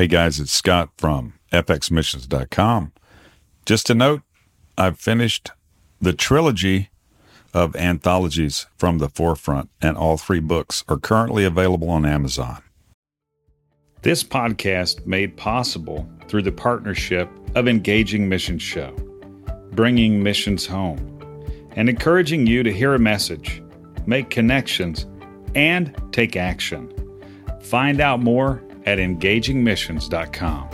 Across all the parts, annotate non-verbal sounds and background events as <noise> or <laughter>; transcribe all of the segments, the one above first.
Hey guys, it's Scott from fxmissions.com. Just a note, I've finished the trilogy of anthologies from the forefront, and all three books are currently available on Amazon. This podcast made possible through the partnership of Engaging Missions Show, bringing missions home, and encouraging you to hear a message, make connections, and take action. Find out more at engagingmissions.com.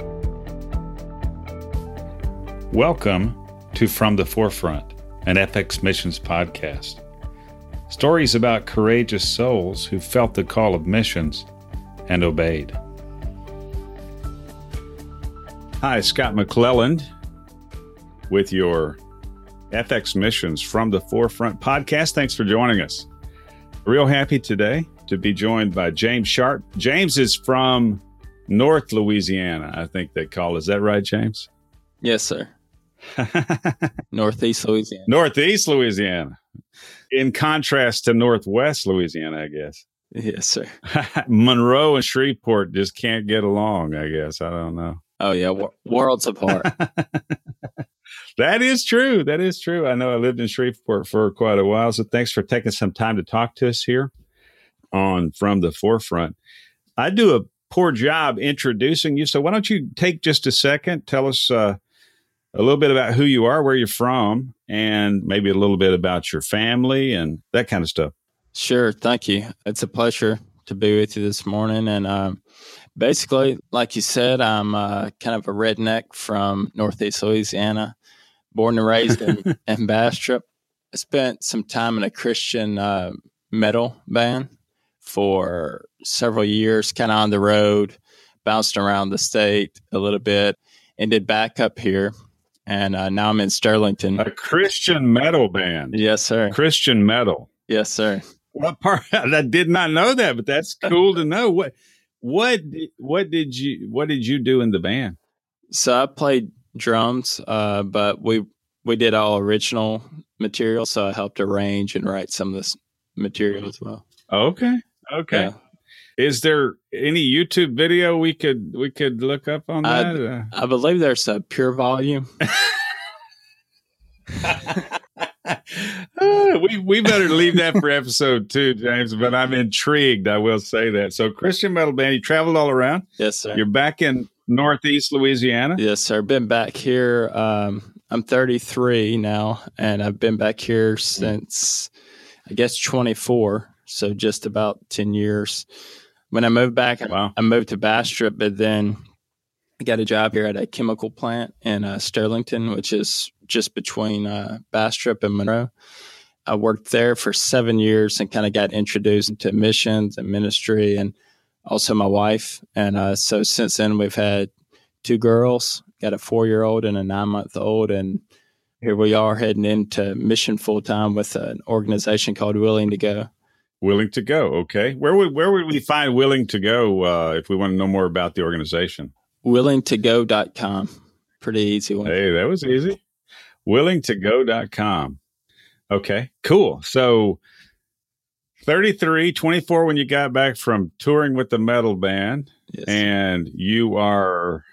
Welcome to From the Forefront, an FX Missions podcast. Stories about courageous souls who felt the call of missions and obeyed. Hi, Scott McClelland with your FX Missions From the Forefront podcast. Thanks for joining us. Real happy today to be joined by James Sharp. James is from North Louisiana, I think they call. Is that right, James? Yes, sir. <laughs> Northeast Louisiana. Northeast Louisiana. In contrast to Northwest Louisiana, I guess. Yes, sir. <laughs> Monroe and Shreveport just can't get along, I guess. I don't know. Oh, yeah. W- worlds apart. <laughs> that is true. That is true. I know I lived in Shreveport for quite a while. So thanks for taking some time to talk to us here on From the Forefront. I do a poor job introducing you. So why don't you take just a second, tell us uh, a little bit about who you are, where you're from, and maybe a little bit about your family and that kind of stuff. Sure. Thank you. It's a pleasure to be with you this morning. And um, basically, like you said, I'm uh, kind of a redneck from Northeast Louisiana, born and raised in, <laughs> in Bastrop. I spent some time in a Christian uh, metal band for several years, kind of on the road, bounced around the state a little bit, ended back up here. And uh, now I'm in Sterlington. A Christian metal band. Yes, sir. Christian metal. Yes, sir. What <laughs> part? I did not know that, but that's <laughs> cool to know. What, what, what did you, what did you do in the band? So I played drums, uh, but we we did all original material. So I helped arrange and write some of this material as well. Okay. Okay. Yeah. Is there any YouTube video we could we could look up on that? I, I believe there's a PureVolume. <laughs> <laughs> we we better leave that for episode two, James. But I'm intrigued. I will say that. So Christian metal band, you traveled all around. Yes, sir. You're back in Northeast Louisiana. Yes, sir. Been back here. Um, I'm 33 now, and I've been back here since I guess 24 so just about 10 years. When I moved back, wow. I moved to Bastrop, but then I got a job here at a chemical plant in uh, Sterlington, which is just between uh, Bastrop and Monroe. I worked there for seven years and kind of got introduced into missions and ministry and also my wife. And uh, so since then, we've had two girls, got a four year old and a nine month old. And here we are heading into mission full time with an organization called Willing to Go. Willing to go. Okay. Where would where would we find Willing to Go uh, if we want to know more about the organization? willing to Willingtogo.com. Pretty easy one. Hey, that was easy. willing to Willingtogo.com. Okay, cool. So 33, 24 when you got back from touring with the metal band. Yes. And you are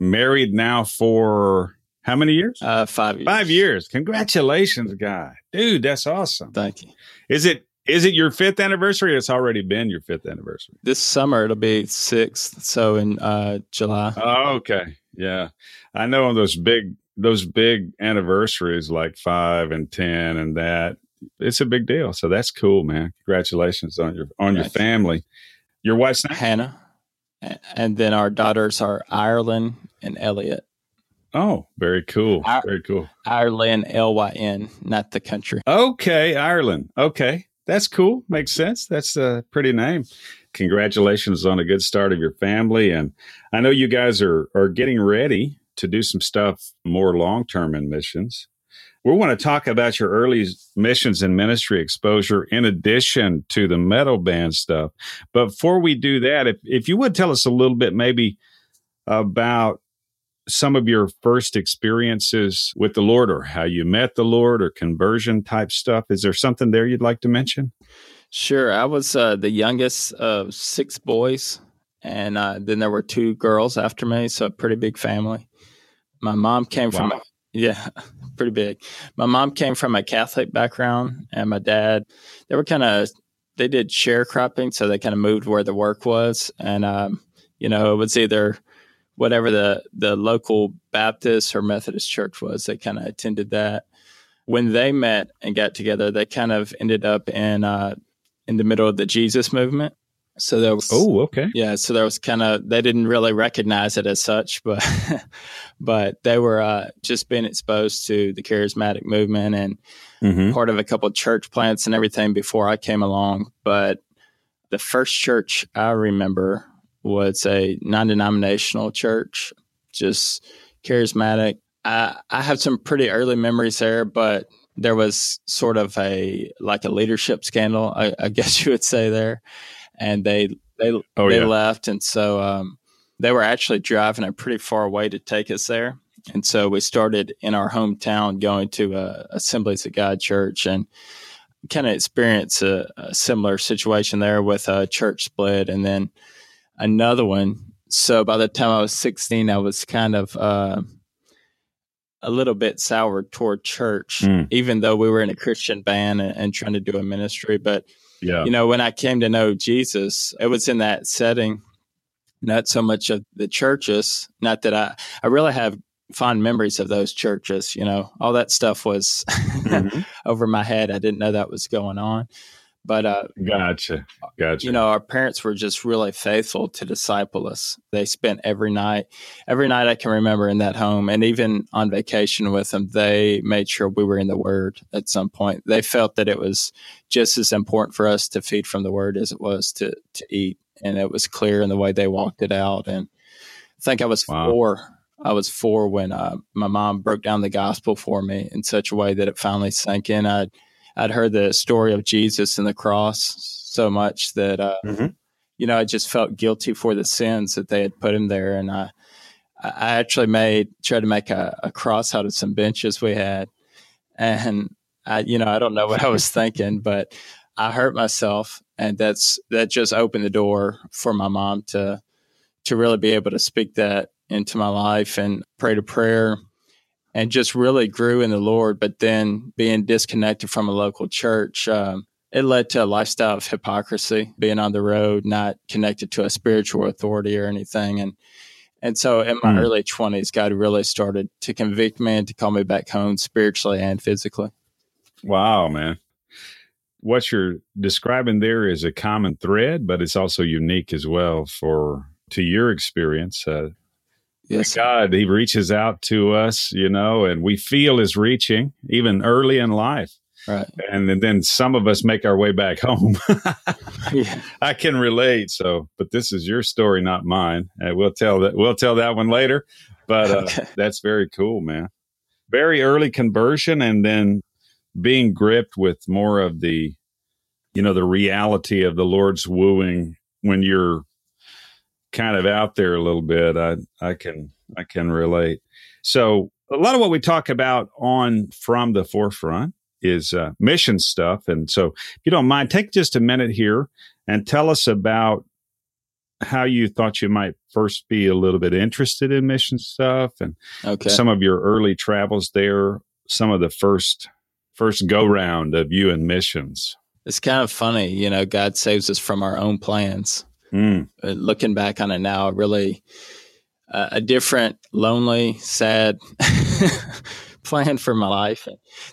married now for how many years? Uh, five years. Five years. Congratulations, guy. Dude, that's awesome. Thank you. Is it is it your fifth anniversary? it's already been your fifth anniversary. This summer it'll be sixth. So in uh, July. Oh, okay. Yeah, I know those big those big anniversaries like five and ten and that. It's a big deal. So that's cool, man. Congratulations on your on your family. Your wife's name? Hannah, and then our daughters are Irelyn and Elliot. Oh, very cool. I- very cool. Irelyn, L Y N, not the country. Okay, Irelyn. Okay. That's cool. Makes sense. That's a pretty name. Congratulations on a good start of your family. And I know you guys are, are getting ready to do some stuff more long term in missions. We want to talk about your early missions and ministry exposure in addition to the metal band stuff. But before we do that, if, if you would tell us a little bit maybe about some of your first experiences with the Lord or how you met the Lord or conversion type stuff. Is there something there you'd like to mention? Sure. I was uh, the youngest of six boys and uh, then there were two girls after me, so a pretty big family. My mom came wow. from a, yeah, <laughs> pretty big. My mom came from a Catholic background, and my dad they were kind of they did sharecropping, so they kind of moved where the work was, and um, you know it was either whatever the the local Baptist or Methodist church was. They kind of attended that. When they met and got together, they kind of ended up in uh, in the middle of the Jesus movement. So there was oh okay yeah. So there was kind of they didn't really recognize it as such, <laughs> but but they were uh, just being exposed to the charismatic movement and mm-hmm. part of a couple of church plants and everything before I came along. But the first church I remember was a non-denominational church, just charismatic. I, I have some pretty early memories there, but there was sort of a like a leadership scandal, I, I <laughs> guess you would say there, and they they oh, they yeah. left, and so um, they were actually driving a pretty far way to take us there, and so we started in our hometown going to a Assemblies of God church and kind of experience a, a, similar situation there with a church split, and then another one. So by the time I was sixteen, I was kind of uh, a little bit sour toward church, mm. even though we were in a Christian band and, and, trying to do a ministry. But, yeah. you know, when I came to know Jesus, it was in that setting, not so much of the churches, not that I, I really have fond memories of those churches, you know, all that stuff was mm-hmm. <laughs> over my head. I didn't know that was going on. But uh, gotcha, gotcha. You know, our parents were just really faithful to disciple us. They spent every night, every night I can remember in that home, and even on vacation with them, they made sure we were in the Word at some point. They felt that it was just as important for us to feed from the Word as it was to to eat, and it was clear in the way they walked it out. And I think I was wow. four. I was four when uh, my mom broke down the gospel for me in such a way that it finally sank in. I I'd heard the story of Jesus and the cross so much that uh, mm-hmm. you know I just felt guilty for the sins that they had put him there, and I I actually made tried to make a, a cross out of some benches we had, and I you know I don't know what I was thinking, but I hurt myself, and that's that just opened the door for my mom to to really be able to speak that into my life and pray to prayer and just really grew in the Lord. But then being disconnected from a local church, um, it led to a lifestyle of hypocrisy, being on the road, not connected to a spiritual authority or anything. And and so in my mm. early 20s, God really started to convict me and to call me back home spiritually and physically. Wow, man. What you're describing there is a common thread, but it's also unique as well for to your experience. Uh, Yes. God, He reaches out to us, you know, and we feel His reaching even early in life. Right. And, and then some of us make our way back <laughs> home. yeah. I can relate. So, but this is your story, not mine. And we'll tell that we'll tell that one later. But uh, okay. that's very cool, man. Very early conversion, and then being gripped with more of the, you know, the reality of the Lord's wooing when you're kind of out there a little bit, I I can I can relate. So a lot of what we talk about on from the forefront is uh, mission stuff, and so if you don't mind, take just a minute here and tell us about how you thought you might first be a little bit interested in mission stuff and okay. some of your early travels there, some of the first first go round of you and missions. It's kind of funny, you know, God saves us from our own plans. Mm. Looking back on it now, really uh, a different, lonely, sad <laughs> plan for my life.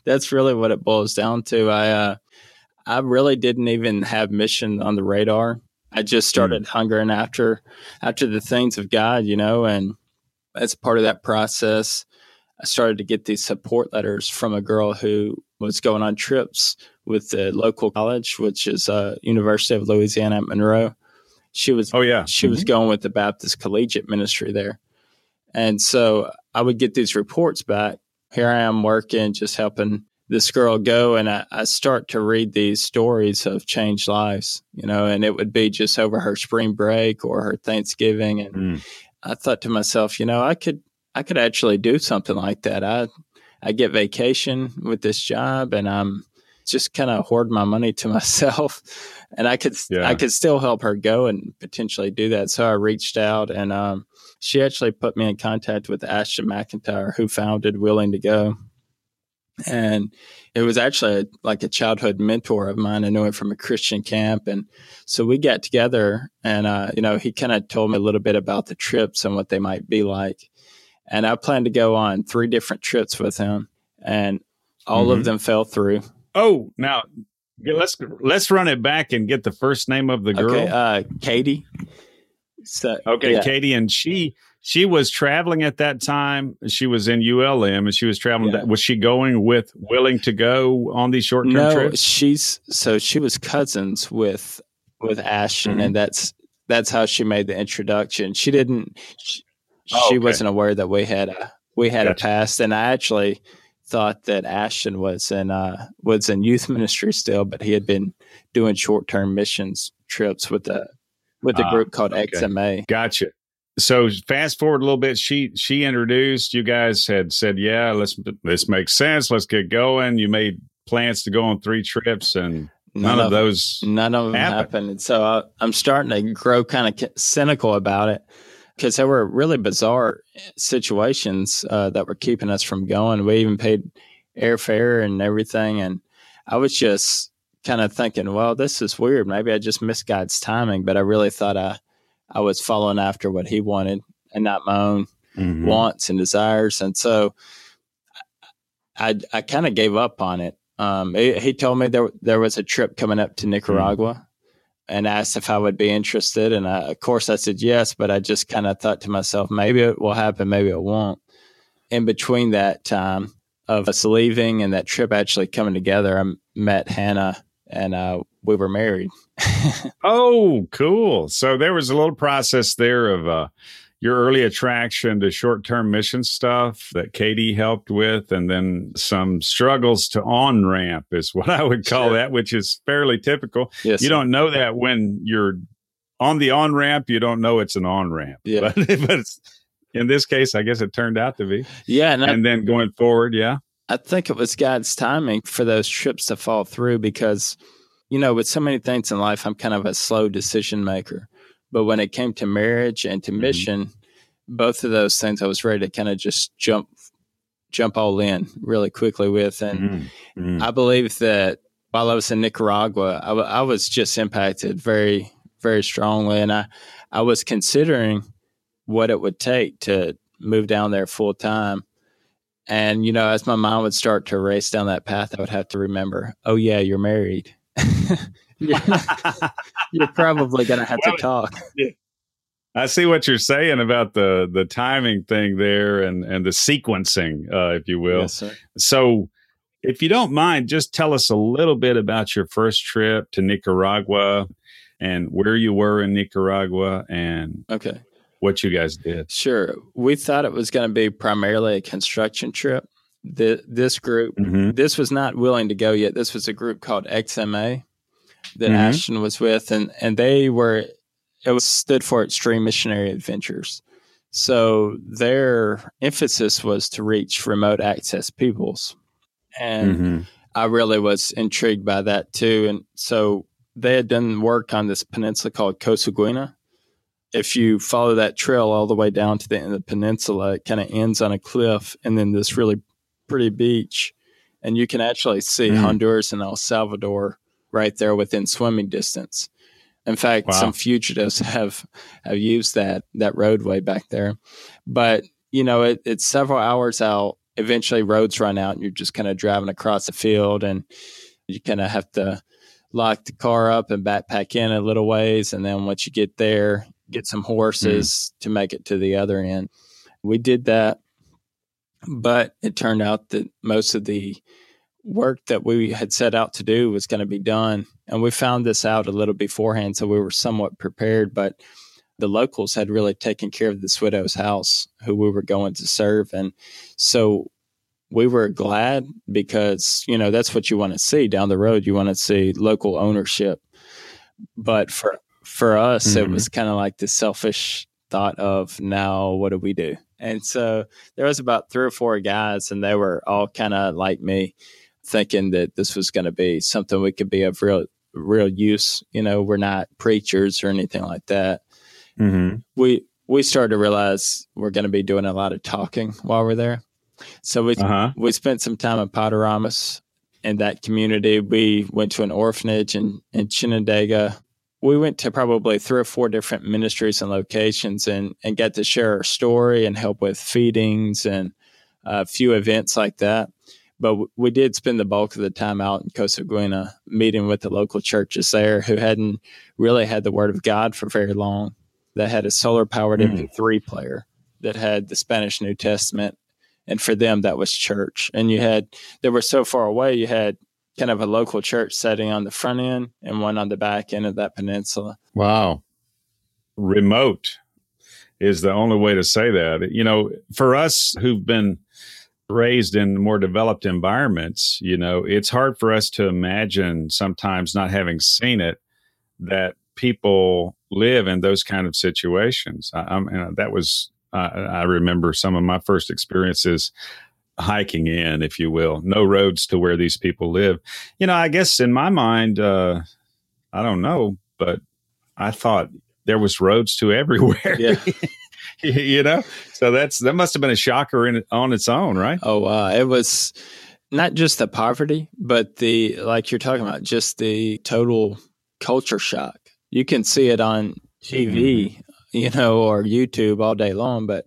That's really what it boils down to. I uh, I really didn't even have mission on the radar. I just started mm. hungering after after the things of God, you know, and as part of that process, I started to get these support letters from a girl who was going on trips with the local college, which is uh, University of Louisiana at Monroe. She was oh yeah she mm-hmm. was going with the Baptist Collegiate Ministry there, and so I would get these reports back. Here I am working, just helping this girl go, and I, I start to read these stories of changed lives, you know, and it would be just over her spring break or her Thanksgiving, and mm. I thought to myself, you know, I could I could actually do something like that. I I get vacation with this job, and I'm just kind of hoard my money to <laughs> myself and I could Yeah. I could still help her go and potentially do that. So I reached out, and um, she actually put me in contact with Ashton McIntyre, who founded Willing to Go, and it was actually a, like a childhood mentor of mine. I knew him from a Christian camp, and so we got together, and uh, you know, he kind of told me a little bit about the trips and what they might be like, and I planned to go on three different trips with him, and all Mhm. of them fell through. Oh, now let's let's run it back and get the first name of the girl. Okay, uh, Katie. So Okay, yeah. Katie, and she she was traveling at that time. She was in ULM, and she was traveling. Yeah. That, was she going with willing to go on these short term no, trips? she's so she was cousins with with Ashton, Mhm. and that's that's how she made the introduction. She didn't. She, Oh, she wasn't aware that we had a we had Gotcha. a past, and I actually thought that Ashton was in uh was in youth <laughs> ministry still, but he had been doing short term missions trips with the with the Ah, group called okay. XMA. Gotcha. So fast forward a little bit. She she introduced. You guys had said, "Yeah, let's this makes sense. Let's get going." You made plans to go on three trips, and none, of those. None of them happened. happened. And so I, I'm starting to grow kind of cynical about it because there were really bizarre situations uh, that were keeping us from going. We even paid airfare and everything. And I was just kind of thinking, well, this is weird. Maybe I just missed God's timing, but I really thought I, I was following after what He wanted and not my own Mhm. wants and desires. And so I, I kind of gave up on it. Um, he, he told me there, there was a trip coming up to Nicaragua and asked if I would be interested. And I, of course I said yes, but I just kind of thought to myself, maybe it will happen, maybe it won't. In between that time of us leaving and that trip actually coming together, I met Hannah and uh, we were married. <laughs> Oh, cool. So there was a little process there of uh, your early attraction to short term mission stuff that Katie helped with, and then some struggles to on ramp is what I would call Sure. that, which is fairly typical. yes. You don't know that when you're on the on ramp, you don't know it's an on ramp. Yeah. But, <laughs> but it's, in this case, I guess it turned out to be. yeah. And I, And then going forward, yeah. I think it was God's timing for those trips to fall through because, you know, with so many things in life, I'm kind of a slow decision maker. But when it came to marriage and to Mhm. mission, both of those things I was ready to kind of just jump, jump all in really quickly with. And Mhm. Mhm. I believe that while I was in Nicaragua, I, w- I was just impacted very, very strongly. And I, I was considering what it would take to move down there full time. And, you know, as my mind would start to race down that path, I would have to remember, oh, yeah, you're married. <laughs> you're, <laughs> you're probably going to have Well, to talk. I see what you're saying about the the timing thing there and and the sequencing, uh, if you will. Yes. So, if you don't mind, just tell us a little bit about your first trip to Nicaragua and where you were in Nicaragua and Okay. what you guys did. Sure. We thought it was going to be primarily a construction trip. The, this group Mm-hmm. this was not willing to go yet. This was a group called XMA that Mhm. Ashton was with, and and they were it was stood for Extreme Missionary Adventures. So their emphasis was to reach remote access peoples, and Mm-hmm. I really was intrigued by that too. And so they had done work on this peninsula called Cosaguina. If you follow that trail all the way down to the end of the peninsula, it kind of ends on a cliff and then this really pretty beach. And you can actually see Mm. Honduras and El Salvador right there within swimming distance. In fact, Wow. some fugitives <laughs> have have used that that roadway back there. But you know, it, it's several hours out. Eventually, roads run out, and you're just kind of driving across the field, and you kind of have to lock the car up and backpack in a little ways, and then once you get there, get some horses mm. to make it to the other end. We did that, but it turned out that most of the work that we had set out to do was going to be done, and we found this out a little beforehand, so we were somewhat prepared, but the locals had really taken care of this widow's house who we were going to serve. And so we were glad because, you know, that's what you want to see down the road. You want to see local ownership. But for for us, it Mhm. was kind of like the selfish thought of now what do we do? And so there was about three or four guys and they were all kind of like me thinking that this was going to be something we could be of real real use. You know, we're not preachers or anything like that. Mm-hmm. We we started to realize we're going to be doing a lot of talking while we're there. So we Uh-huh. we spent some time in Potaramas in that community. We went to an orphanage in, in Chinandega. We went to probably three or four different ministries and locations and, and got to share our story and help with feedings and a few events like that. But we did spend the bulk of the time out in Cosaguina meeting with the local churches there who hadn't really had the Word of God for very long, that had a solar powered Mm. MP3 player, that had the Spanish New Testament and for them that was church and you had they were so far away you had kind of a local church setting on the front end and one on the back end of that peninsula Wow. Remote is the only way to say that. You know, for us who've been raised in more developed environments, you know, it's hard for us to imagine sometimes not having seen it that people live in those kind of situations. I, I'm, that was, uh, I remember some of my first experiences hiking in, if you will, no roads to where these people live. You know, I guess in my mind, uh, I don't know, but I thought there was roads to <laughs> everywhere. Yeah. <laughs> you know, so that's that must have been a shocker in on its own, right? oh wow it was not just the poverty but the like you're talking about just the total culture shock you can see it on tv you know or youtube all day long but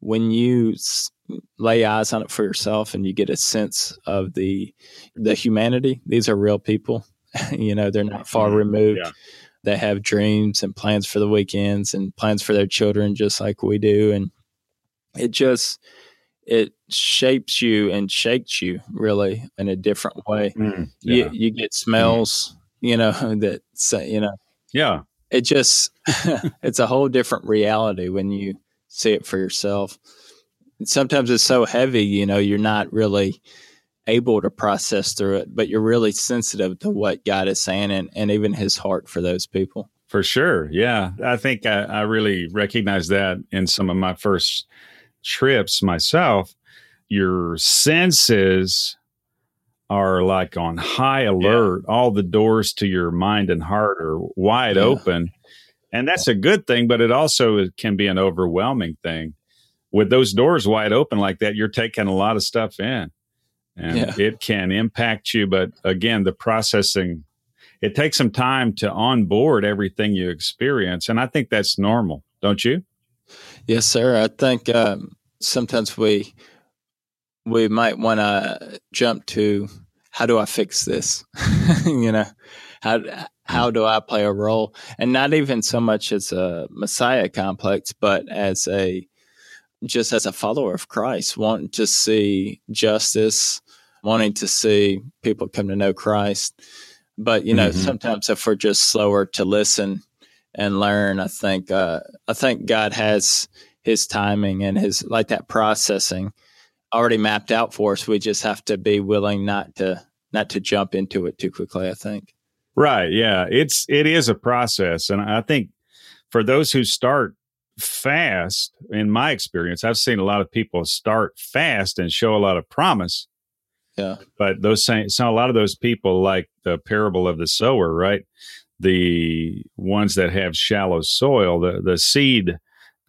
when you s- lay eyes on it for yourself and you get a sense of the the humanity these are real people <laughs> you know they're not far Mhm. removed Yeah. They have dreams and plans for the weekends and plans for their children just like we do and it just it shapes you and shakes you really in a different way Mm, yeah. you, you get smells you know <laughs> that say you know yeah. it just <laughs> it's a whole different reality when you see it for yourself and sometimes it's so heavy you know you're not really able to process through it but you're really sensitive to what god is saying and, and even his heart for those people For sure. Yeah. I think I, I really recognize that in some of my first trips myself. Your senses are like on high alert. All the doors to your mind and heart are wide Yeah. open. And that's a good thing, but it also can be an overwhelming thing. With those doors wide open like that, you're taking a lot of stuff in. And Yeah. it can impact you. But again, the processing it takes some time to onboard everything you experience and i think that's normal don't you Yes, sir. I think um, sometimes we we might want to jump to how do I fix this? <laughs> you know, how how do I play a role? And not even so much as a Messiah complex, but as a just as a follower of Christ, wanting to see justice, wanting to see people come to know Christ. But you know, Mhm. sometimes if we're just slower to listen and learn, I think uh, I think God has His timing and His like that processing already mapped out for us. We just have to be willing not to not to jump into it too quickly. I think. right yeah it's it is a process and i think for those who start fast in my experience i've seen a lot of people start fast and show a lot of promise. Yeah. but those same so a lot of those people like the parable of the sower right? The ones that have shallow soil the the seed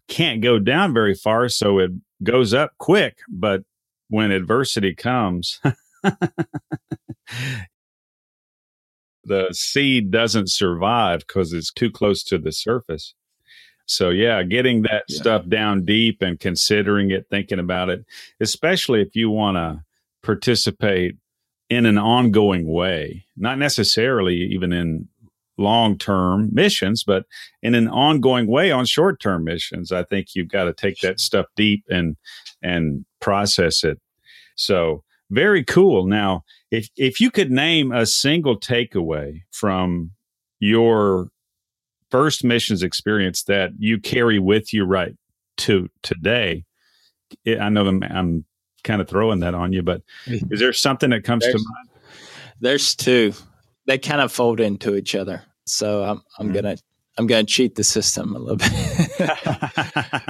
can't go down very far so it goes up quick but when adversity comes <laughs> the seed doesn't survive because it's too close to the surface so yeah getting that Yeah. stuff down deep and considering it thinking about it especially if you want to participate in an ongoing way, not necessarily even in long term missions, but in an ongoing way on short term missions. I think you've got to take that stuff deep and and process it. So very cool. Now, if if you could name a single takeaway from your first missions experience that you carry with you right to today, it, I know I'm, I'm kind of throwing that on you, but is there something that comes to mind? There's two. They kind of fold into each other. So I'm I'm Mhm. gonna I'm gonna cheat the system a little bit.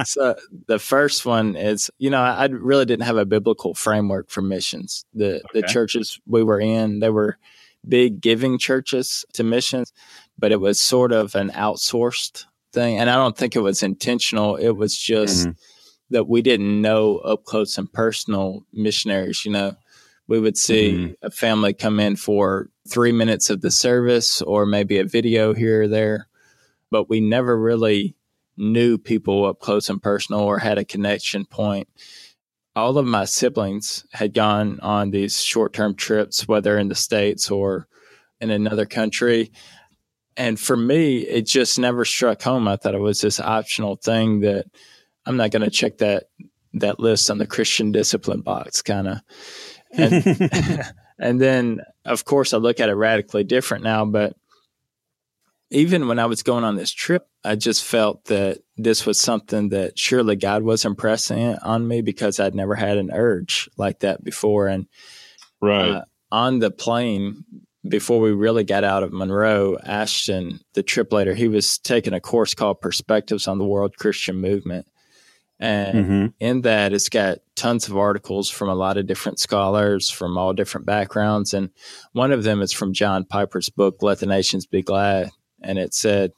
<laughs> so the first one is, you know, I really didn't have a biblical framework for missions. The the churches we were in, they were big giving churches to missions, but it was sort of an outsourced thing. And I don't think it was intentional. It was just mm-hmm. that we didn't know up close and personal missionaries, you know. We would see mm-hmm. a family come in for three minutes of the service or maybe a video here or there, but we never really knew people up close and personal or had a connection point all of my siblings had gone on these short term trips, whether in the States or in another country. And for me, it just never struck home. I thought it was this optional thing that I'm not going to check that that list on the Christian discipline box, kind of. And, <laughs> and then, of course, I look at it radically different now. But even when I was going on this trip, I just felt that this was something that surely God was impressing on me because I'd never had an urge like that before. And right uh, on the plane before we really got out of Monroe, Ashton, the trip later, he was taking a course called Perspectives on the World Christian Movement. And mm-hmm. in that, it's got tons of articles from a lot of different scholars from all different backgrounds. And one of them is from John Piper's book, Let the Nations Be Glad and it said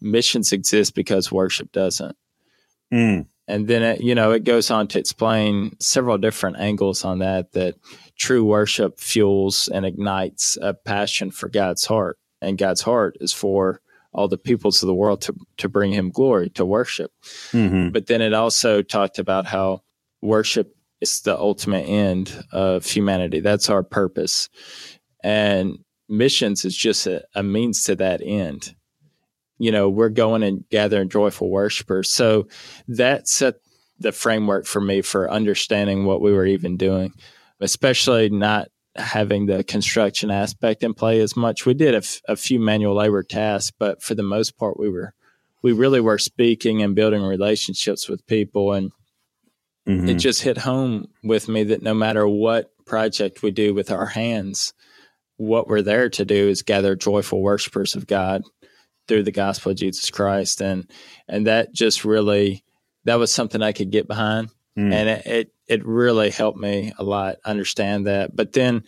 missions exist because worship doesn't. Mm. And then it, you know it goes on to explain several different angles on that. That true worship fuels and ignites a passion for God's heart, and God's heart is for all the peoples of the world to to bring Him glory, to worship. Mm-hmm. But then it also talked about how worship is the ultimate end of humanity. That's our purpose, and missions is just a, a means to that end. You know, we're going and gathering joyful worshipers. So that set the framework for me for understanding what we were even doing, especially not having the construction aspect in play as much. We did a, f- a few manual labor tasks, but for the most part, we were we really were speaking and building relationships with people, and mm-hmm. it just hit home with me that no matter what project we do with our hands, what we're there to do is gather joyful worshipers of God through the gospel of Jesus Christ. And and that just really that was something I could get behind. Mm. And it, it it really helped me a lot understand that. But then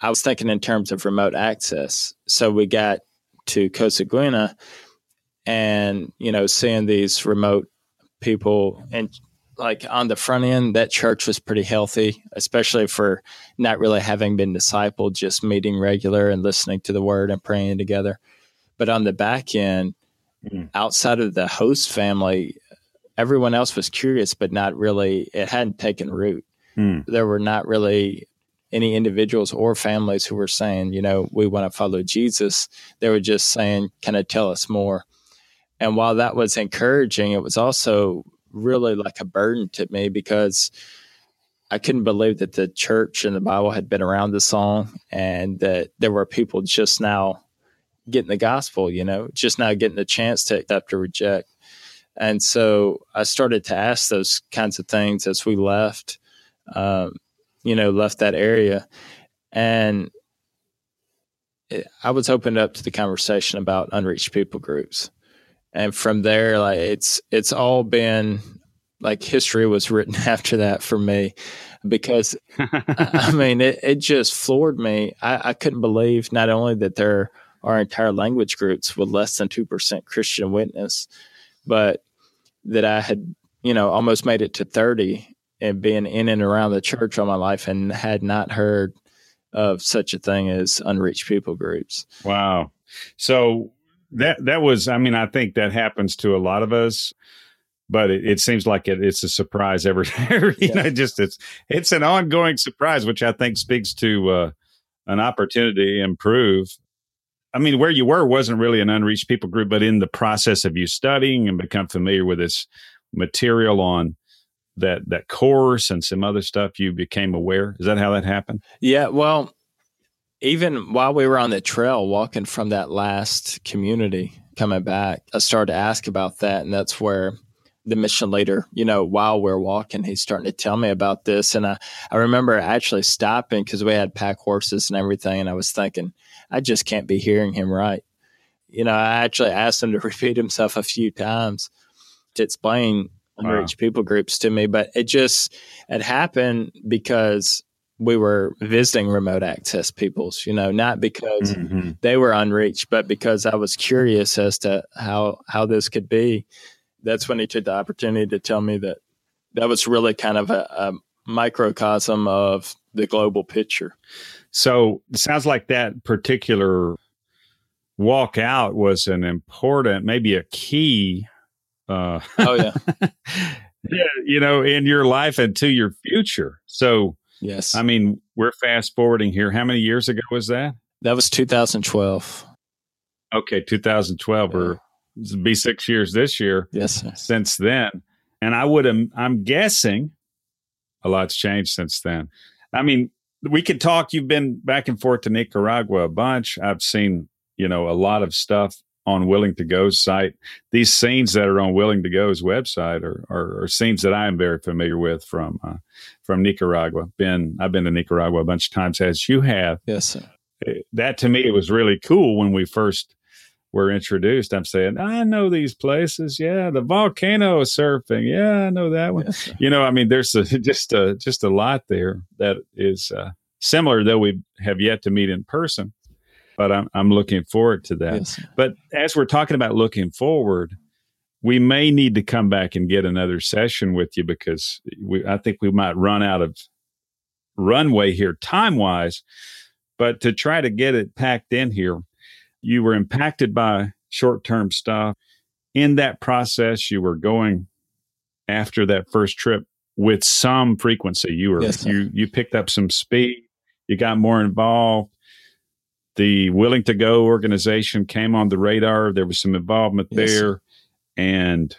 I was thinking in terms of remote access. So we got to Coseguina and, you know, seeing these remote people and like on the front end, that church was pretty healthy, especially for not really having been discipled, just meeting regular and listening to the word and praying together. But on the back end, mm. outside of the host family, everyone else was curious, but not really, it hadn't taken root. Mm. There were not really any individuals or families who were saying, you know, we want to follow Jesus. They were just saying, can I tell us more? And while that was encouraging, it was also really like a burden to me because I couldn't believe that the church and the Bible had been around this long and that there were people just now getting the gospel, you know, just now getting the chance to accept or reject. And so I started to ask those kinds of things as we left, um, you know, left that area. And it, I was opened up to the conversation about unreached people groups and from there like it's it's all been like history was written <laughs> after that for me because I mean it, it just floored me. I, I couldn't believe not only that there are entire language groups with less than two percent Christian witness, but that I had you know almost made it to thirty and being in and around the church all my life and had not heard of such a thing as unreached people groups. Wow. So that that was i mean i think that happens to a lot of us but it, it seems like it, it's a surprise every <laughs> you yeah. know just it's it's an ongoing surprise which i think speaks to uh, an opportunity to improve i mean where you were wasn't really an unreached people group but in the process of you studying and become familiar with this material on that that course and some other stuff you became aware is that how that happened yeah well even while we were on the trail walking from that last community coming back, I started to ask about that. And that's where the mission leader, you know, while we're walking, he's starting to tell me about this. And I, I remember actually stopping because we had pack horses and everything. And I was thinking, I just can't be hearing him right. You know, I actually asked him to <laughs> repeat himself a few times to explain unreached wow. people groups to me, but it just, it happened because we were visiting remote access peoples, you know, not because mm-hmm. they were unreached, but because I was curious as to how how this could be. That's when he took the opportunity to tell me that that was really kind of a, a microcosm of the global picture. So it sounds like that particular walk out was an important, maybe a key. Uh, oh yeah, <laughs> yeah, you know, in your life and to your future. So yes, I mean, we're fast forwarding here. How many years ago was that? That was 2012. Okay, 2012 yeah. or be six years this year. Yes, sir. since then, and I would. I'm guessing a lot's changed since then. I mean, we could talk. You've been back and forth to Nicaragua a bunch. I've seen, you know, a lot of stuff on Willing to Go's site. These scenes that are on Willing to Go's website are, are, are scenes that I am very familiar with from uh, from Nicaragua. Been I've been to Nicaragua a bunch of times, as you have. Yes, sir. That to me it was really cool when we first were introduced. I'm saying I know these places. Yeah, the volcano surfing. Yeah, I know that one. Yes, you know, I mean, there's a, <laughs> just a just a lot there that is uh, similar, though we have yet to meet in person but I'm, I'm looking forward to that. Yes. But as we're talking about looking forward, we may need to come back and get another session with you because we, I think we might run out of runway here time wise. But to try to get it packed in here, you were impacted by short term stuff. In that process, you were going after that first trip with some frequency. You were yes, you you picked up some speed. You got more involved the Willing to Go organization came on the radar. There was some involvement yes. there. And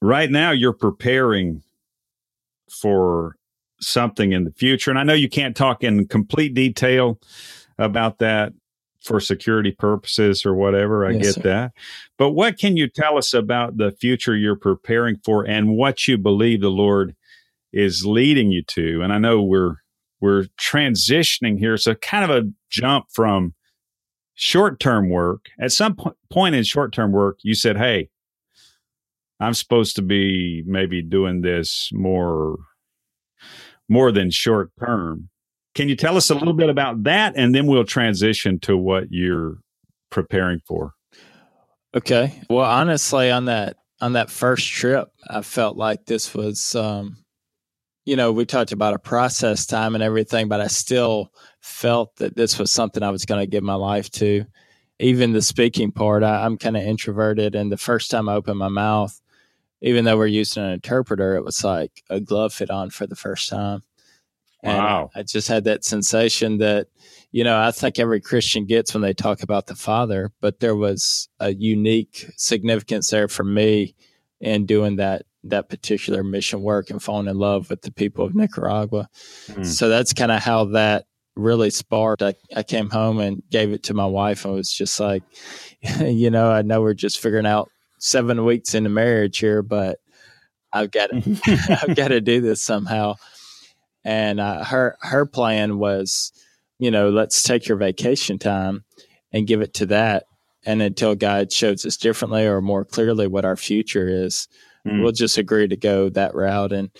right now you're preparing for something in the future. And I know you can't talk in complete detail about that for security purposes or whatever. I yes, get sir. that. But what can you tell us about the future you're preparing for and what you believe the Lord is leading you to? And I know we're we're transitioning here. So kind of a jump from short term work. At some po- point in short term work, you said, Hey, I'm supposed to be maybe doing this more, more than short term. Can you tell us a little bit about that? And then we'll transition to what you're preparing for. Okay. Well, honestly, on that, on that first trip, I felt like this was, um, you know, we talked about a process time and everything, but I still felt that this was something I was going to give my life to. Even the speaking part, I, I'm kind of introverted. And the first time I opened my mouth, even though we're using an interpreter, it was like a glove fit on for the first time. And wow. I just had that sensation that, you know, I think every Christian gets when they talk about the Father, but there was a unique significance there for me in doing that that particular mission work and falling in love with the people of Nicaragua. Mm. So that's kind of how that really sparked. I, I came home and gave it to my wife and was just like, <laughs> you know, I know we're just figuring out seven weeks into marriage here, but I've got to, <laughs> I've got to do this somehow. And uh, her her plan was, you know, let's take your vacation time and give it to that, and until God shows us differently or more clearly what our future is, mm. we'll just agree to go that route and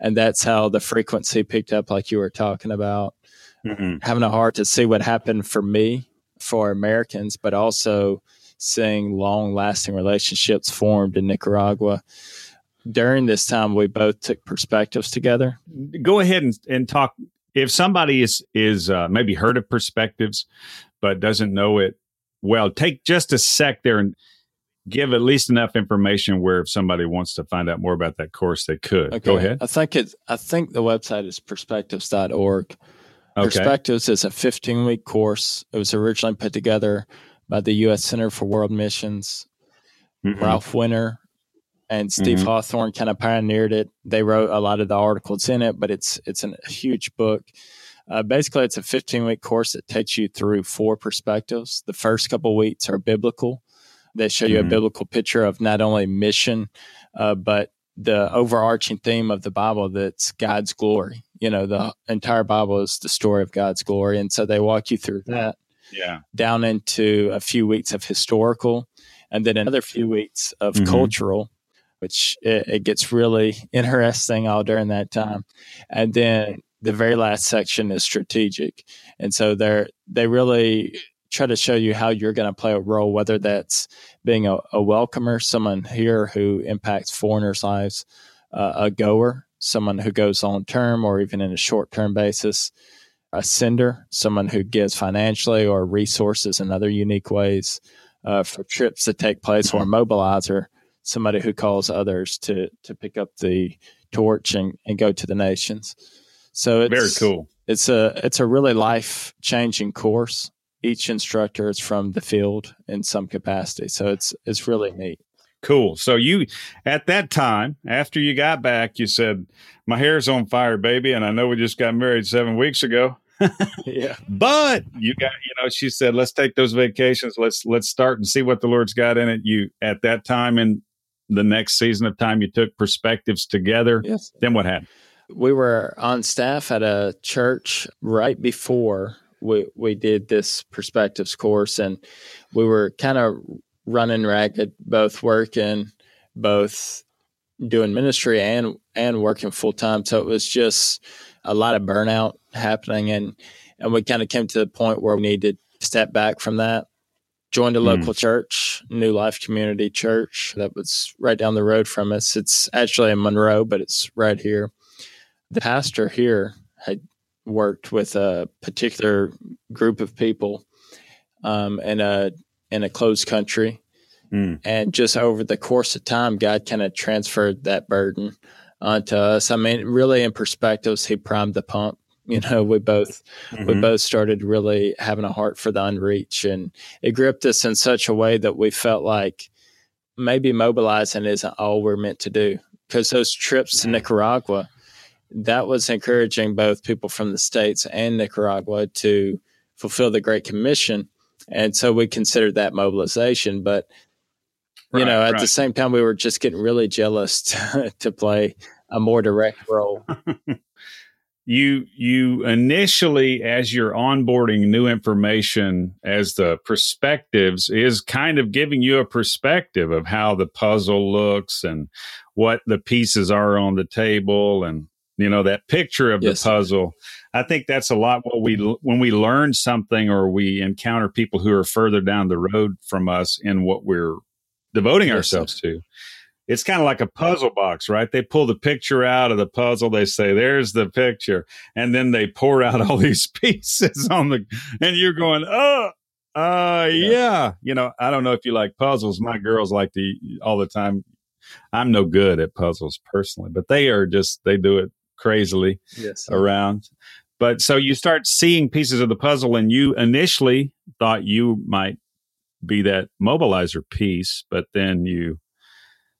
and that's how the frequency picked up like you were talking about mm-hmm. having a heart to see what happened for me for americans but also seeing long lasting relationships formed in nicaragua during this time we both took perspectives together go ahead and, and talk if somebody is is uh, maybe heard of perspectives but doesn't know it well take just a sec there and give at least enough information where if somebody wants to find out more about that course, they could. Okay. Go ahead. I think it's I think the website is perspectives.org. Okay. Perspectives is a 15 week course. It was originally put together by the U.S. Center for World Missions. Mm-hmm. Ralph Winter and Steve mm-hmm. Hawthorne kind of pioneered it. They wrote a lot of the articles in it, but it's it's a huge book. Uh, basically, it's a 15 week course that takes you through four perspectives. The first couple weeks are biblical. They show you mm-hmm. a biblical picture of not only mission, uh, but the overarching theme of the Bible that's God's glory. You know, the entire Bible is the story of God's glory. And so they walk you through that. Yeah. Down into a few weeks of historical and then another few weeks of mm-hmm. cultural, which it, it, gets really interesting all during that time. And then the very last section is strategic. And so they're, they really try to show you how you're going to play a role, whether that's being a, a welcomer, someone here who impacts foreigners' lives, uh, a goer, someone who goes long term or even in a short term basis, a sender, someone who gives financially or resources in other unique ways uh, for trips that take place, or a mobilizer, somebody who calls others to to pick up the torch and, and go to the nations. So it's very cool. It's a it's a really life changing course. Each instructor is from the field in some capacity, so it's it's really neat. Cool. So you at that time, after you got back, you said, "My hair's on fire, baby," and I know we just got married seven weeks ago. <laughs> yeah. But you got, you know, she said, "Let's take those vacations. Let's let's start and see what the Lord's got in it." You at that time in the next season of time, you took perspectives together. Yes. Then what happened? We were on staff at a church right before we we did this perspectives course, and we were kind of running ragged, both working, both doing ministry and and working full time. So it was just a lot of burnout happening, and and we kind of came to the point where we needed to step back from that. Joined a mm. local church, New Life Community Church, that was right down the road from us. It's actually in Monroe, but it's right here. The pastor here had worked with a particular group of people um, in a in a closed country. Mm. And just over the course of time, God kind of transferred that burden onto us. I mean, really, in perspectives, He primed the pump. You know, we both mm-hmm. we both started really having a heart for the unreached, and it gripped us in such a way that we felt like maybe mobilizing isn't all we're meant to do. Because those trips to mm-hmm. Nicaragua, that was encouraging both people from the states and Nicaragua to fulfill the Great Commission and so we considered that mobilization. But you right, know, at right. the same time, we were just getting really jealous <laughs> to, to play a more direct role. <laughs> you you initially, as you're onboarding new information, as the perspectives is kind of giving you a perspective of how the puzzle looks and what the pieces are on the table and you know that picture of yes. the puzzle i think that's a lot what we when we learn something or we encounter people who are further down the road from us in what we're devoting yes. ourselves to it's kind of like a puzzle box right they pull the picture out of the puzzle they say there's the picture and then they pour out all <laughs> these pieces on the and you're going oh uh yeah. yeah you know i don't know if you like puzzles my girls like to all the time I'm no good at puzzles personally, but they are just they do it crazily yes. around. But so you start seeing pieces of the puzzle, and you initially thought you might be that mobilizer piece, but then you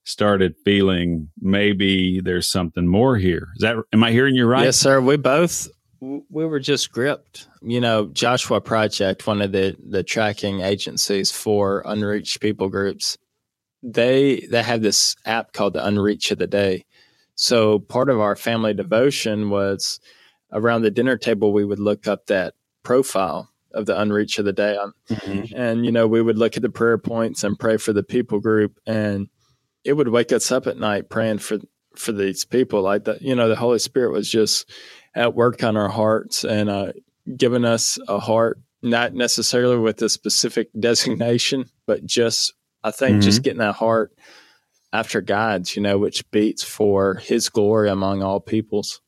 started feeling maybe there's something more here. Is that am I hearing you right? Yes, sir. We both we were just gripped. You know, Joshua Project, one of the the tracking agencies for unreached people groups, they they have this app called the Unreached of the Day, so part of our family devotion was around the dinner table, we would look up that profile of the unreached of the day. Mm-hmm. And, you know, we would look at the prayer points and pray for the people group. And it would wake us up at night praying for, for these people like that. You know, the Holy Spirit was just at work on our hearts and uh, giving us a heart, not necessarily with a specific <laughs> designation, but just, I think, mm-hmm. just getting that heart after God's, you know, which beats for his glory among all peoples.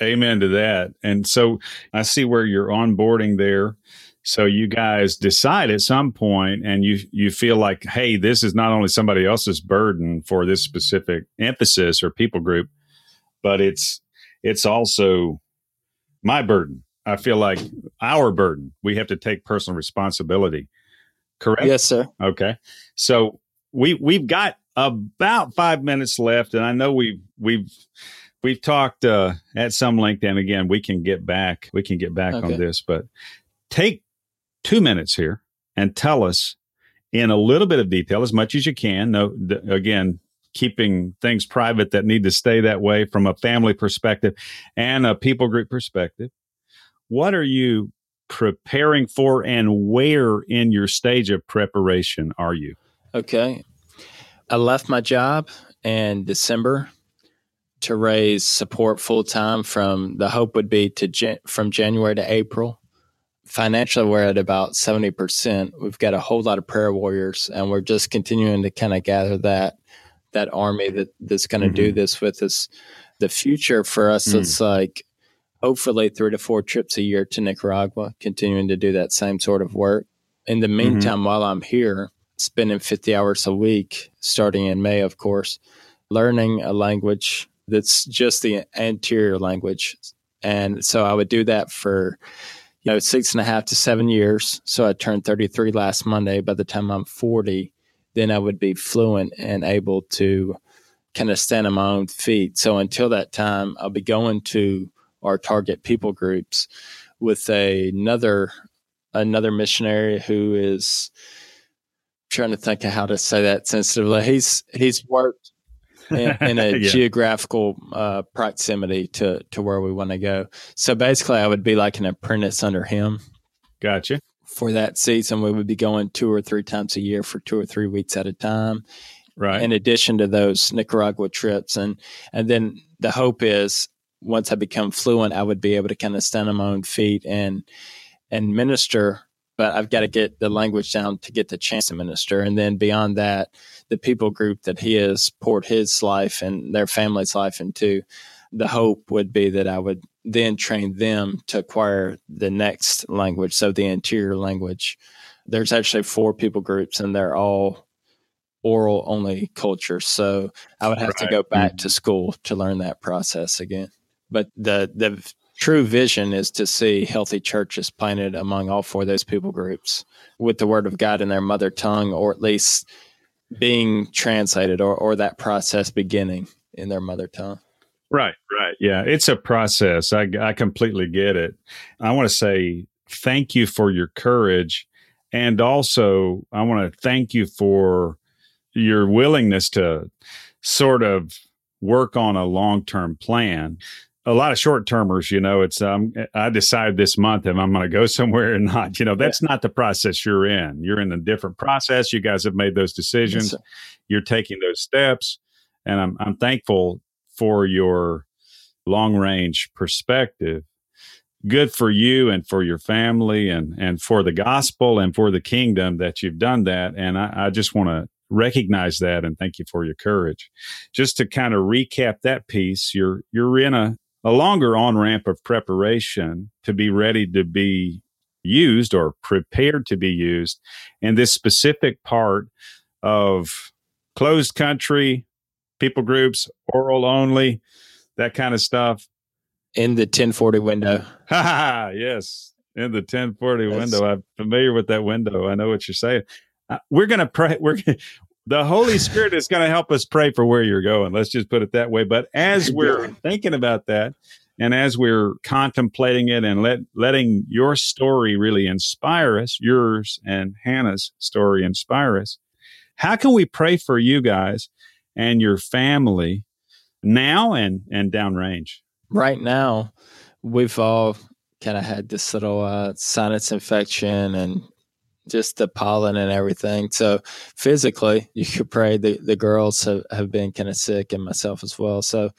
Amen to that. And so I see where you're onboarding there. So you guys decide at some point and you you feel like, hey, this is not only somebody else's burden for this specific emphasis or people group, but it's it's also my burden. I feel like our burden. We have to take personal responsibility. Correct? Yes, sir. Okay. So we we've got about five minutes left, and I know we've we've we've talked uh, at some length, and again, we can get back we can get back okay. on this, but take two minutes here and tell us in a little bit of detail, as much as you can. No, th- again, keeping things private that need to stay that way from a family perspective and a people group perspective. What are you preparing for, and where in your stage of preparation are you? Okay. I left my job in December. to raise support full time from the hope would be to from January to April. Financially, we're at about 70%. We've got a whole lot of prayer warriors, and we're just continuing to kind of gather that that army that that's going to mm-hmm. do this with us. The future for us mm. is like hopefully three to four trips a year to Nicaragua, continuing to do that same sort of work. In the mm-hmm. meantime, mm-hmm. while I'm here, spending 50 hours a week, starting in May, of course, learning a language that's just the anterior language. And so I would do that for, you know, six and a half to seven years. So I turned 33 last Monday. By the time I'm 40, then I would be fluent and able to kind of stand on my own feet. So until that time, I'll be going to our target people groups with a, another another missionary who is trying to think of how to say that sensitively. He's he's worked in, <laughs> in a yeah. geographical uh, proximity to to where we want to go. So basically, I would be like an apprentice under him. Gotcha. For that season, we would be going two or three times a year for two or three weeks at a time. Right. In addition to those Nicaragua trips, and and then the hope is once I become fluent, I would be able to kind of stand on my own feet and and minister. But I've got to get the language down to get the chance to minister. And then beyond that, the people group that he has poured his life and their family's life into, the hope would be that I would then train them to acquire the next language, so the interior language. There's actually four people groups, and they're all oral only cultures. So I would have right. to go back mm-hmm. to school to learn that process again. But the the true vision is to see healthy churches planted among all four of those people groups with the word of God in their mother tongue, or at least being translated, or or that process beginning in their mother tongue. Right, right. Yeah, it's a process. I, I completely get it. I want to say thank you for your courage. And also, I want to thank you for your willingness to sort of work on a long term plan a lot of short termers, you know, it's um, I decide this month if I'm going to go <laughs> somewhere or not. You know, that's yeah. not the process you're in. You're in a different process. You guys have made those decisions. Yes, you're taking those steps, and I'm I'm thankful for your long range perspective. Good for you and for your family and and for the gospel and for the kingdom that you've done that. And I, I just want to recognize that and thank you for your courage. Just to kind of recap that piece, you're you're in a a longer on ramp of preparation to be ready to be used or prepared to be used. And this specific part of closed country, people groups, oral only, that kind of stuff. In the 1040 window. Ha <laughs> yes. In the 1040 That's, window. I'm familiar with that window. I know what you're saying. Uh, we're going to pray. We're the Holy Spirit is going to help us pray for where you're going. Let's just put it that way. But as we're thinking about that, and as we're contemplating it and let, letting your story really inspire us, yours and Hannah's story inspire us, how can we pray for you guys and your family now and, and downrange? Right now, we've all kind of had this little uh, sinus infection and just the pollen and everything. So physically, <laughs> you could pray. The the girls have, have been kind of sick and myself as well. So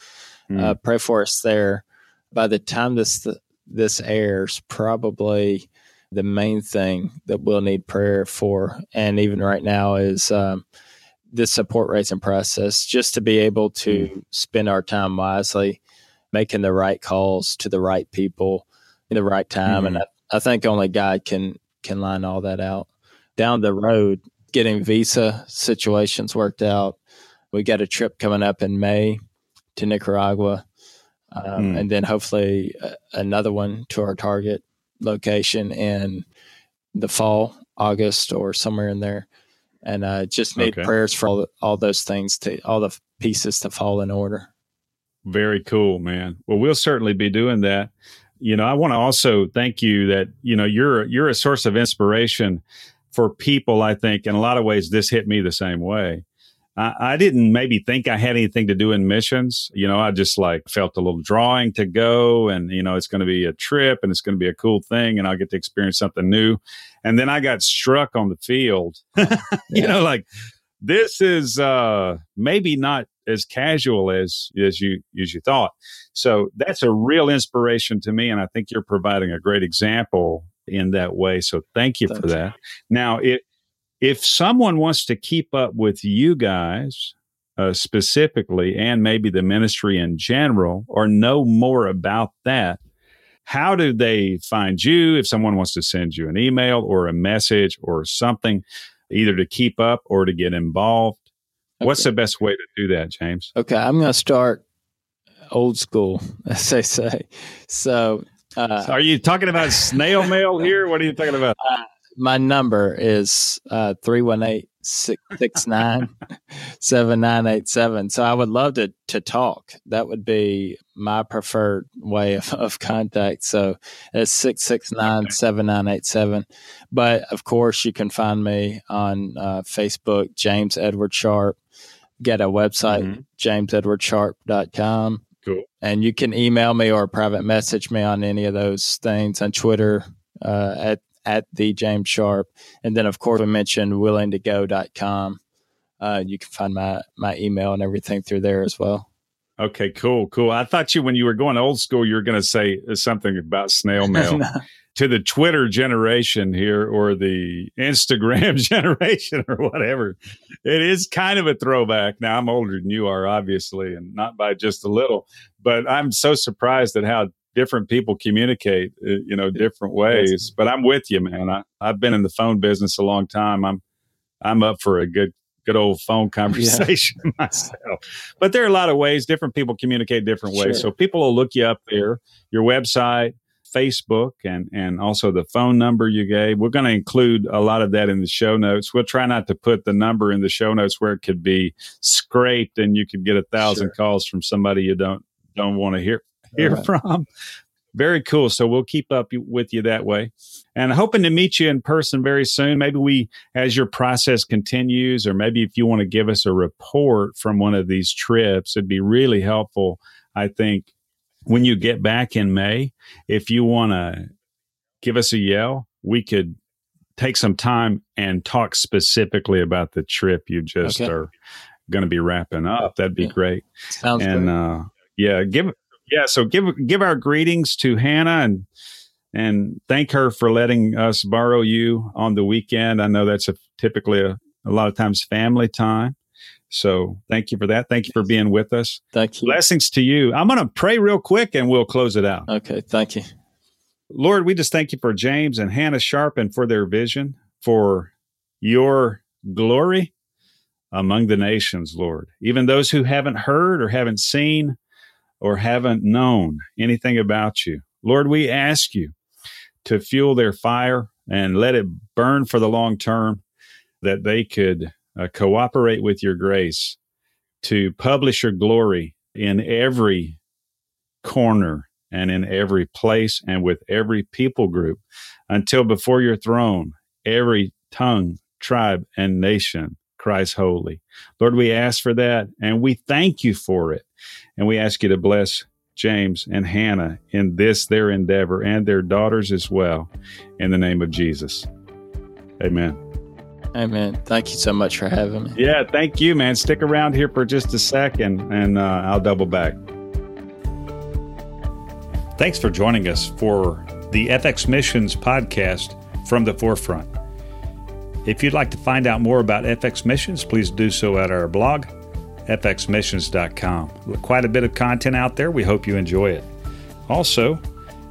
mm. uh, pray for us there. By the time this this airs, probably the main thing that we'll need prayer for, and even right now, is um, the support raising process. Just to be able to mm. spend our time wisely, making the right calls to the right people in the right time, mm. and I, I think only God can can line all that out. Down the road, getting visa situations worked out. We got a trip coming up in May to Nicaragua, um, mm. and then hopefully uh, another one to our target location in the fall, August, or somewhere in there. And uh, just need okay. prayers for all, all those things to all the pieces to fall in order. Very cool, man. Well, we'll certainly be doing that you know, I want to also thank you that, you know, you're, you're a source of inspiration for people. I think in a lot of ways, this hit me the same way. I, I didn't maybe think I had anything to do in missions. You know, I just like felt a little drawing to go and, you know, it's going to be a trip and it's going to be a cool thing and I'll get to experience something new. And then I got struck on the field, <laughs> you know, like this is uh, maybe not as casual as as you as you thought. So that's a real inspiration to me, and I think you're providing a great example in that way. So thank you for that. Now, if if someone wants to keep up with you guys uh, specifically, and maybe the ministry in general, or know more about that, how do they find you if someone wants to send you an email or a message or something, either to keep up or to get involved? Okay. What's the best way to do that, James? Okay, I'm going to start old school, <laughs> as they say. So, uh, so are you talking about snail mail here? What are you talking about? Uh, my number is uh, 318 669 <laughs> 7987. So I would love to, to talk. That would be my preferred way of, of contact. So it's 669 7987. But of course, you can find me on uh, Facebook, James Edward Sharp. Get a website, mm-hmm. jamesedwardsharp.com. Cool. And you can email me or private message me on any of those things on Twitter uh, at at the James Sharp. And then, of course, we mentioned willingtogo.com. Uh, you can find my, my email and everything through there as well. Okay, cool, cool. I thought you, when you were going old school, you were going to say something about snail <laughs> mail. no. To the Twitter generation here or the Instagram <laughs> generation or whatever, it is kind of a throwback. Now, I'm older than you are, obviously, and not by just a little, but I'm so surprised at how different people communicate, uh, you know, different ways. But I'm with you, man. I, I've been in the phone business a long time. I'm, I'm up for a good, good old phone <laughs> conversation yeah. <laughs> myself. But there are a lot of ways different people communicate different ways. Sure. So people will look you up there, your website, Facebook, and and also the phone number you gave. We're going to include a lot of that in the show notes. We'll try not to put the number in the show notes where it could be scraped and you could get a thousand sure. calls from somebody you don't don't want to hear hear right. from. Very cool. So we'll keep up with you that way. And hoping to meet you in person very soon. Maybe we, as your process continues, or maybe if you want to give us a report from one of these trips, it'd be really helpful, I think, when you get back in May. If you want to give us a yell, we could take some time and talk specifically about the trip you just okay. are going to be wrapping up. That'd be yeah. great. Sounds and, great. Uh, yeah, give yeah, so give give our greetings to Hannah and and thank her for letting us borrow you on the weekend. I know that's a, typically a, a lot of times family time. So thank you for that. Thank you for being with us. Thank you. Blessings to you. I'm going to pray real quick and we'll close it out. Okay. Thank you. Lord, we just thank you for James and Hannah Sharp and for their vision, for your glory among the nations, Lord. Even those who haven't heard or haven't seen, or haven't known anything about you. Lord, we ask you to fuel their fire and let it burn for the long term, that they could uh, cooperate with your grace to publish your glory in every corner and in every place and with every people group until before your throne, every tongue, tribe, and nation cries holy. Lord, we ask for that and we thank you for it. And we ask you to bless James and Hannah in this, their endeavor, and their daughters as well, in the name of Jesus. Amen. Amen. Thank you so much for having me. Yeah, thank you, man. Stick around here for just a second and uh, I'll double back. Thanks for joining us for the FX Missions podcast from the forefront. If you'd like to find out more about FX Missions, please do so at our blog, fxmissions.com. Quite a bit of content out there. We hope you enjoy it. Also,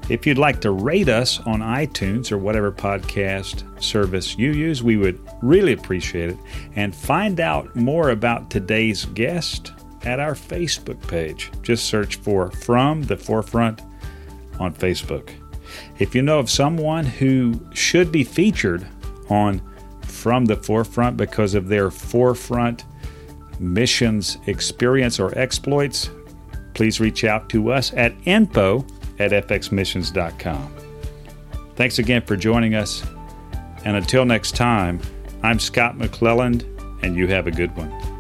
if you'd like to rate us on iTunes or whatever podcast service you use, we would really appreciate it. And find out more about today's guest at our Facebook page. Just search for From the Forefront on Facebook. If you know of someone who should be featured on from the forefront because of their forefront missions experience or exploits, please reach out to us at info at fxmissions.com. Thanks again for joining us. And until next time, I'm Scott McClelland, and you have a good one.